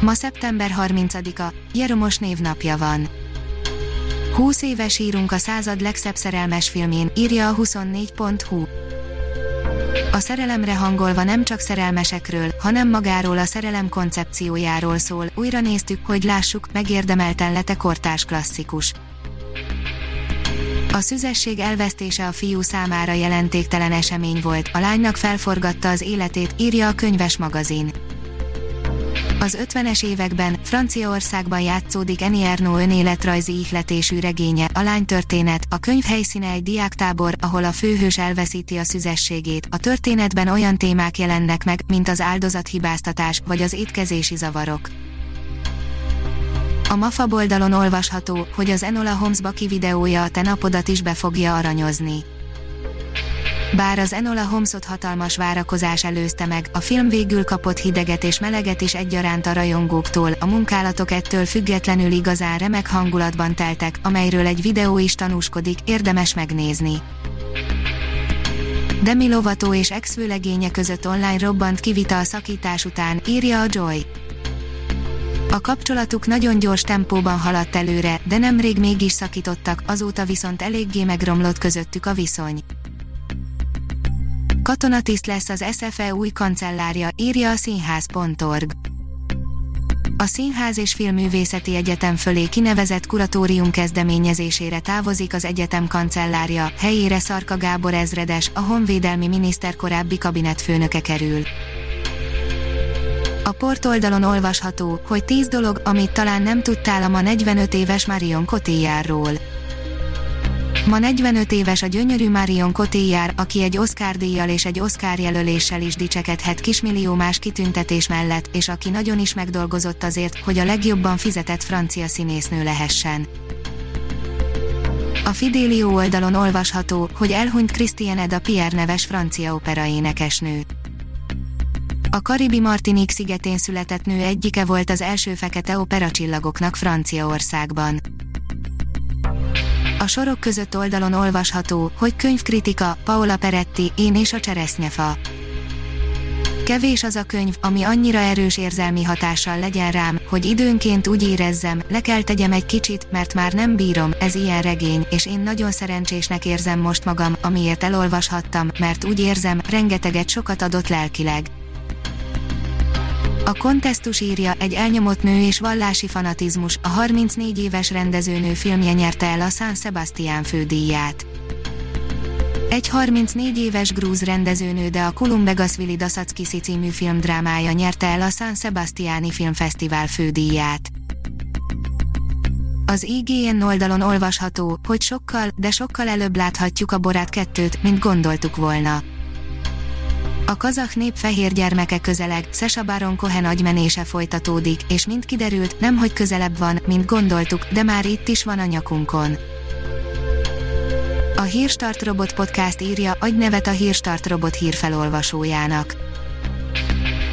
Ma szeptember 30-a, Jeromos névnapja van. 20 éves írunk a század legszebb szerelmes filmjén, írja a 24.hu. A szerelemre hangolva nem csak szerelmesekről, hanem magáról a szerelem koncepciójáról szól, újra néztük, hogy lássuk, megérdemelten lete kortás klasszikus. A szüzesség elvesztése a fiú számára jelentéktelen esemény volt, a lánynak felforgatta az életét, írja a könyves magazin. Az 50-es években Franciaországban játszódik Eni Ernaux önéletrajzi ihletésű regénye, a lány történet, a könyv helyszíne egy diáktábor, ahol a főhős elveszíti a szüzességét. A történetben olyan témák jelennek meg, mint az áldozathibáztatás vagy az étkezési zavarok. A MAFA oldalon olvasható, hogy az Enola Holmes Baki videója a te napodat is be fogja aranyozni. Bár az Enola Holmesot hatalmas várakozás előzte meg, a film végül kapott hideget és meleget is egyaránt a rajongóktól, a munkálatok ettől függetlenül igazán remek hangulatban teltek, amelyről egy videó is tanúskodik, érdemes megnézni. Demi Lovato és ex között online robbant kivita a szakítás után, írja a Joy. A kapcsolatuk nagyon gyors tempóban haladt előre, de nemrég mégis szakítottak, azóta viszont eléggé megromlott közöttük a viszony. Katonatiszt lesz az SFE új kancellárja, írja a színház.org. A Színház és Filmművészeti Egyetem fölé kinevezett kuratórium kezdeményezésére távozik az egyetem kancellárja, helyére Szarka Gábor ezredes, a honvédelmi miniszter korábbi kabinetfőnöke kerül. A portoldalon olvasható, hogy 10 dolog, amit talán nem tudtál a ma 45 éves Marion Cotillardról. Ma 45 éves a gyönyörű Marion Cotillard, aki egy Oscar díjjal és egy Oscar jelöléssel is dicsekedhet kismillió más kitüntetés mellett, és aki nagyon is megdolgozott azért, hogy a legjobban fizetett francia színésznő lehessen. A Fidelio oldalon olvasható, hogy elhunyt Christiane Eda Pierre neves francia opera énekesnő. A Karibi Martinique szigetén született nő egyike volt az első fekete operacsillagoknak Franciaországban. Sorok között oldalon olvasható, hogy könyvkritika, Paola Peretti, Én és a cseresznyefa. Kevés az a könyv, ami annyira erős érzelmi hatással legyen rám, hogy időnként úgy érezzem, le kell tegyem egy kicsit, mert már nem bírom, ez ilyen regény, és én nagyon szerencsésnek érzem most magam, amiért elolvashattam, mert úgy érzem, rengeteget sokat adott lelkileg. A kontesztus írja, egy elnyomott nő és vallási fanatizmus, a 34 éves rendezőnő filmje nyerte el a San Sebastian fődíját. Egy 34 éves grúz rendezőnő, de a Kulumbegasvili Daszackiszi című filmdrámája nyerte el a San Sebastiani Filmfesztivál fődíját. Az IGN oldalon olvasható, hogy sokkal, de sokkal előbb láthatjuk a Borát 2-t, mint gondoltuk volna. A kazak nép fehér gyermeke közeleg, Sesa Baron Cohen agymenése folytatódik, és mint kiderült, nem hogy közelebb van, mint gondoltuk, de már itt is van a nyakunkon. A Hírstart Robot Podcast írja, adj nevet a Hírstart Robot hírfelolvasójának.